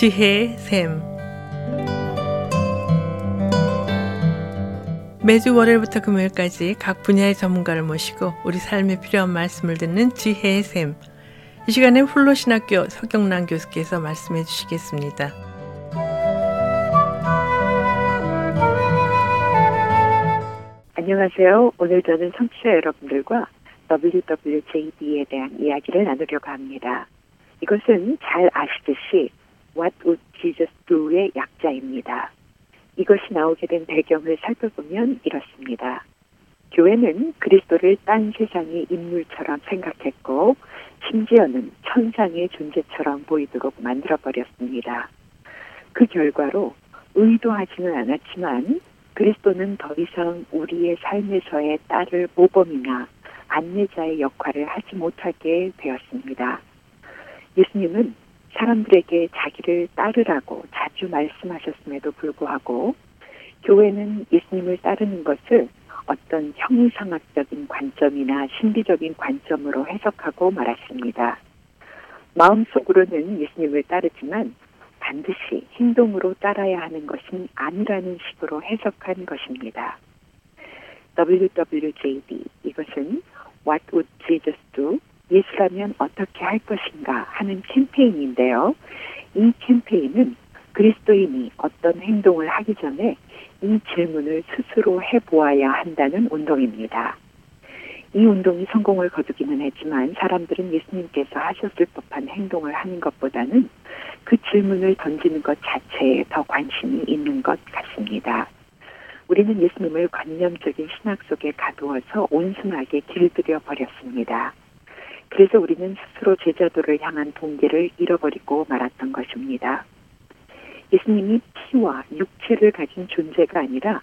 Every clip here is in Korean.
지혜의 샘 매주 월요일부터 금요일까지 각 분야의 전문가를 모시고 우리 삶에 필요한 말씀을 듣는 지혜의 샘. 이 시간에 훌로신학교 서경란 교수께서 말씀해 주시겠습니다. 안녕하세요. 오늘 저는 청취자 여러분들과 WWJD에 대한 이야기를 나누려고 합니다. 이것은 잘 아시듯이 What Would Jesus Do의 약자입니다. 이것이 나오게 된 배경을 살펴보면 이렇습니다. 교회는 그리스도를 딴 세상의 인물처럼 생각했고 심지어는 천상의 존재처럼 보이도록 만들어버렸습니다. 그 결과로 의도하지는 않았지만 그리스도는 더 이상 우리의 삶에서의 딸을 모범이나 안내자의 역할을 하지 못하게 되었습니다. 예수님은 사람들에게 자기를 따르라고 자주 말씀하셨음에도 불구하고 교회는 예수님을 따르는 것을 어떤 형이상학적인 관점이나 신비적인 관점으로 해석하고 말았습니다. 마음속으로는 예수님을 따르지만 반드시 행동으로 따라야 하는 것은 아니라는 식으로 해석한 것입니다. WWJD 이것은 What Would Jesus Do? 예수라면 어떻게 할 것인가 하는 캠페인인데요. 이 캠페인은 그리스도인이 어떤 행동을 하기 전에 이 질문을 스스로 해보아야 한다는 운동입니다. 이 운동이 성공을 거두기는 했지만 사람들은 예수님께서 하셨을 법한 행동을 하는 것보다는 그 질문을 던지는 것 자체에 더 관심이 있는 것 같습니다. 우리는 예수님을 관념적인 신학 속에 가두어서 온순하게 길들여 버렸습니다. 그래서 우리는 스스로 제자도를 향한 동기를 잃어버리고 말았던 것입니다. 예수님이 피와 육체를 가진 존재가 아니라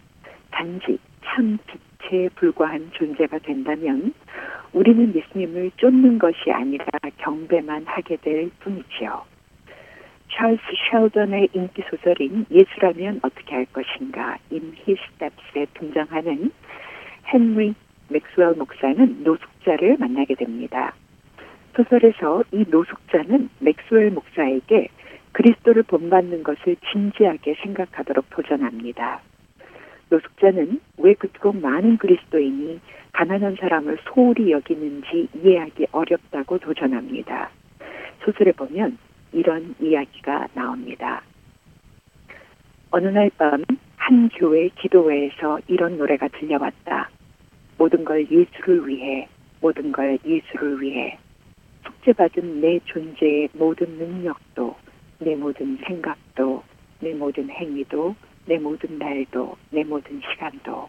단지 참 빛에 불과한 존재가 된다면 우리는 예수님을 쫓는 것이 아니라 경배만 하게 될 뿐이지요. 찰스 셸던의 인기 소설인 예수라면 어떻게 할 것인가 His Steps에 등장하는 헨리 맥스웰 목사는 노숙자를 만나게 됩니다. 소설에서 이 노숙자는 맥스웰 목사에게 그리스도를 본받는 것을 진지하게 생각하도록 도전합니다. 노숙자는 왜 그토록 많은 그리스도인이 가난한 사람을 소홀히 여기는지 이해하기 어렵다고 도전합니다. 소설에 보면 이런 이야기가 나옵니다. 어느 날 밤 한 교회 기도회에서 이런 노래가 들려왔다. 모든 걸 예수를 위해, 모든 걸 예수를 위해. 숙제받은 내 존재의 모든 능력도, 내 모든 생각도, 내 모든 행위도, 내 모든 날도, 내 모든 시간도.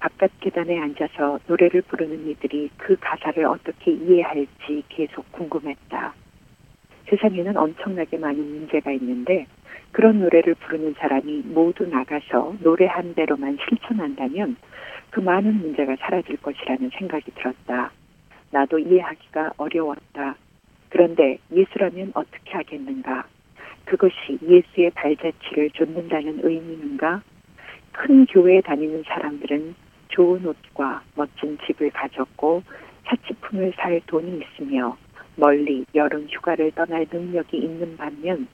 바깥 계단에 앉아서 노래를 부르는 이들이 그 가사를 어떻게 이해할지 계속 궁금했다. 세상에는 엄청나게 많은 문제가 있는데 그런 노래를 부르는 사람이 모두 나가서 노래한 대로만 실천한다면 그 많은 문제가 사라질 것이라는 생각이 들었다. 나도 이해하기가 어려웠다. 그런데 예수라면 어떻게 하겠는가? 그것이 예수의 발자취를 쫓는다는 의미인가? 큰 교회에 다니는 사람들은 좋은 옷과 멋진 집을 가졌고 사치품을 살 돈이 있으며 멀리 여름 휴가를 떠날 능력이 있는 반면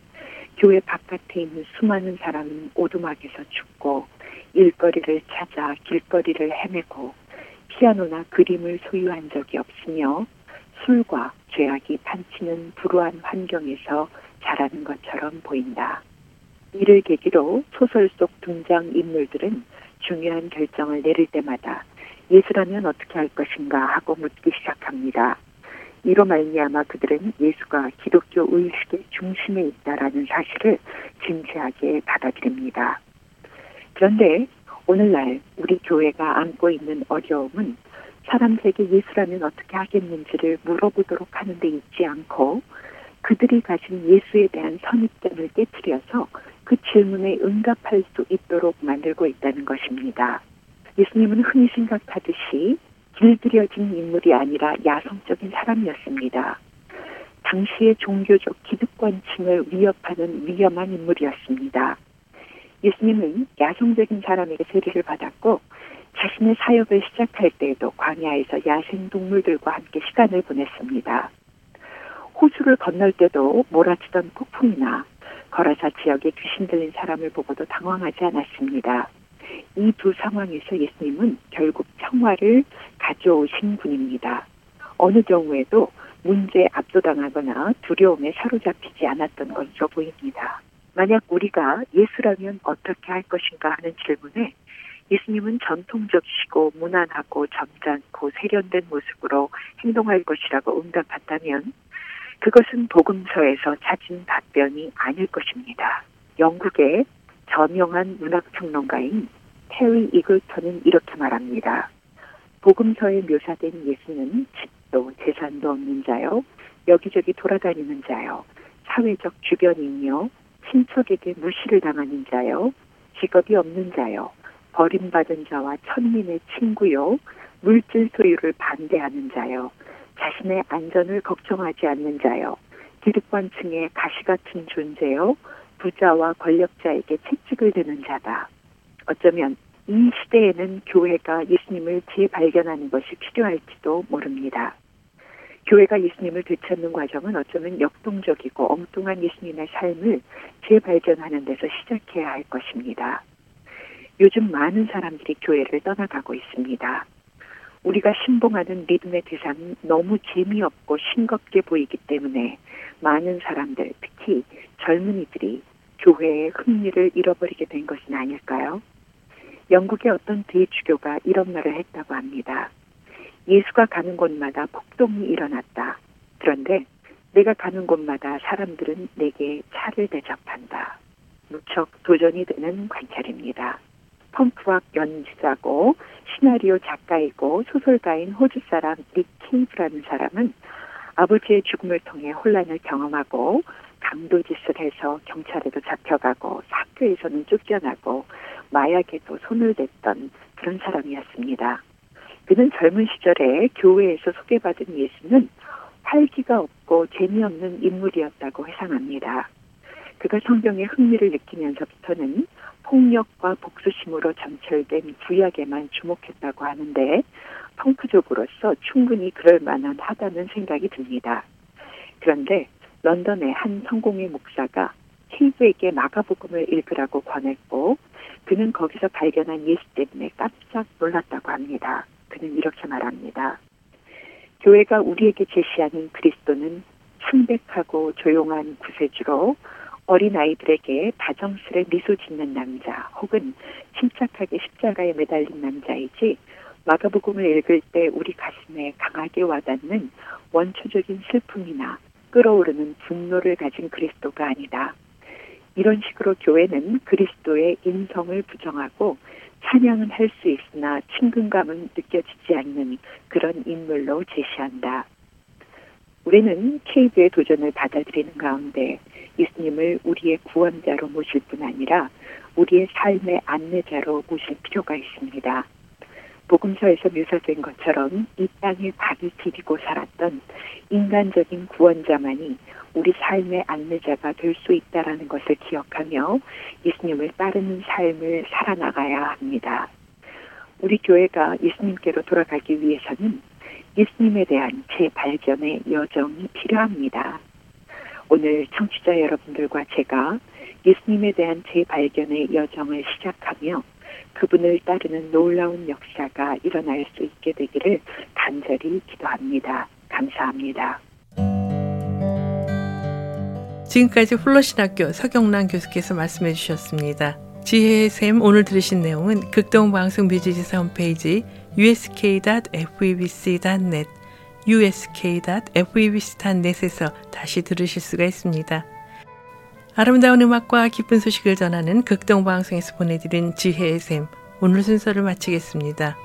교회 바깥에 있는 수많은 사람은 오두막에서 죽고 일거리를 찾아 길거리를 헤매고 피아노나 그림을 소유한 적이 없으며 술과 죄악이 판치는 불우한 환경에서 자라는 것처럼 보인다. 이를 계기로 소설 속 등장 인물들은 중요한 결정을 내릴 때마다 예수라면 어떻게 할 것인가 하고 묻기 시작합니다. 이로 말미암아 그들은 예수가 기독교 의식의 중심에 있다라는 사실을 진지하게 받아들입니다. 그런데 오늘날 우리 교회가 안고 있는 어려움은 사람들에게 예수라면 어떻게 하겠는지를 물어보도록 하는 데 있지 않고 그들이 가진 예수에 대한 선입견을 깨뜨려서 그 질문에 응답할 수 있도록 만들고 있다는 것입니다. 예수님은 흔히 생각하듯이 길들여진 인물이 아니라 야성적인 사람이었습니다. 당시의 종교적 기득권층을 위협하는 위험한 인물이었습니다. 예수님은 야성적인 사람에게 세례를 받았고 자신의 사역을 시작할 때에도 광야에서 야생 동물들과 함께 시간을 보냈습니다. 호수를 건널 때도 몰아치던 폭풍이나 거라사 지역에 귀신 들린 사람을 보고도 당황하지 않았습니다. 이 두 상황에서 예수님은 결국 평화를 가져오신 분입니다. 어느 경우에도 문제에 압도당하거나 두려움에 사로잡히지 않았던 것으로 보입니다. 만약 우리가 예수라면 어떻게 할 것인가 하는 질문에 예수님은 전통적이시고 무난하고 점잖고 세련된 모습으로 행동할 것이라고 응답한다면 그것은 복음서에서 찾은 답변이 아닐 것입니다. 영국의 저명한 문학평론가인 테리 이글턴은 이렇게 말합니다. 복음서에 묘사된 예수는 집도 재산도 없는 자요, 여기저기 돌아다니는 자요, 사회적 주변인이요, 친척에게 무시를 당하는 자요, 직업이 없는 자요, 버림받은 자와 천민의 친구요, 물질 소유를 반대하는 자요, 자신의 안전을 걱정하지 않는 자요, 기득권층의 가시 같은 존재요, 부자와 권력자에게 채찍을 드는 자다. 어쩌면 이 시대에는 교회가 예수님을 재발견하는 것이 필요할지도 모릅니다. 교회가 예수님을 되찾는 과정은 어쩌면 역동적이고 엉뚱한 예수님의 삶을 재발견하는 데서 시작해야 할 것입니다. 요즘 많은 사람들이 교회를 떠나가고 있습니다. 우리가 신봉하는 믿음의 대상이 너무 재미없고 싱겁게 보이기 때문에 많은 사람들, 특히 젊은이들이 교회의 흥미를 잃어버리게 된 것은 아닐까요? 영국의 어떤 대주교가 이런 말을 했다고 합니다. 예수가 가는 곳마다 폭동이 일어났다. 그런데 내가 가는 곳마다 사람들은 내게 차를 대접한다. 무척 도전이 되는 관찰입니다. 펑크락 연주자고 시나리오 작가이고 소설가인 호주 사람 닉 킹프라는 사람은 아버지의 죽음을 통해 혼란을 경험하고 강도 짓을 해서 경찰에도 잡혀가고 학교에서는 쫓겨나고 마약에도 손을 댔던 그런 사람이었습니다. 그는 젊은 시절에 교회에서 소개받은 예수는 활기가 없고 재미없는 인물이었다고 회상합니다. 그가 성경에 흥미를 느끼면서부터는 폭력과 복수심으로 점철된 구약에만 주목했다고 하는데 펑크족으로서 충분히 그럴 만한 하다는 생각이 듭니다. 그런데 런던의 한 성공의 목사가 케이브에게 마가복음을 읽으라고 권했고 그는 거기서 발견한 예수 때문에 깜짝 놀랐다고 합니다. 그는 이렇게 말합니다. 교회가 우리에게 제시하는 그리스도는 창백하고 조용한 구세주로 어린 아이들에게 다정스레 미소 짓는 남자 혹은 침착하게 십자가에 매달린 남자이지 마가복음을 읽을 때 우리 가슴에 강하게 와닿는 원초적인 슬픔이나 끓어오르는 분노를 가진 그리스도가 아니다. 이런 식으로 교회는 그리스도의 인성을 부정하고 찬양은 할 수 있으나 친근감은 느껴지지 않는 그런 인물로 제시한다. 우리는 케이브의 도전을 받아들이는 가운데 예수님을 우리의 구원자로 모실 뿐 아니라 우리의 삶의 안내자로 모실 필요가 있습니다. 복음서에서 묘사된 것처럼 이 땅에 밥을 디디고 살았던 인간적인 구원자만이 우리 삶의 안내자가 될 수 있다라는 것을 기억하며 예수님을 따르는 삶을 살아나가야 합니다. 우리 교회가 예수님께로 돌아가기 위해서는 예수님에 대한 재발견의 여정이 필요합니다. 오늘 청취자 여러분들과 제가 예수님에 대한 재발견의 여정을 시작하며 그분을 따르는 놀라운 역사가 일어날 수 있게 되기를 간절히 기도합니다. 감사합니다. 지금까지 플러신학교 서경란 교수께서 말씀해 주셨습니다. 지혜의 샘 오늘 들으신 내용은 극동방송 뮤지지사 홈페이지 usk.febc.net usk.febc.net에서 다시 들으실 수가 있습니다. 아름다운 음악과 기쁜 소식을 전하는 극동방송에서 보내드린 지혜의 샘 오늘 순서를 마치겠습니다.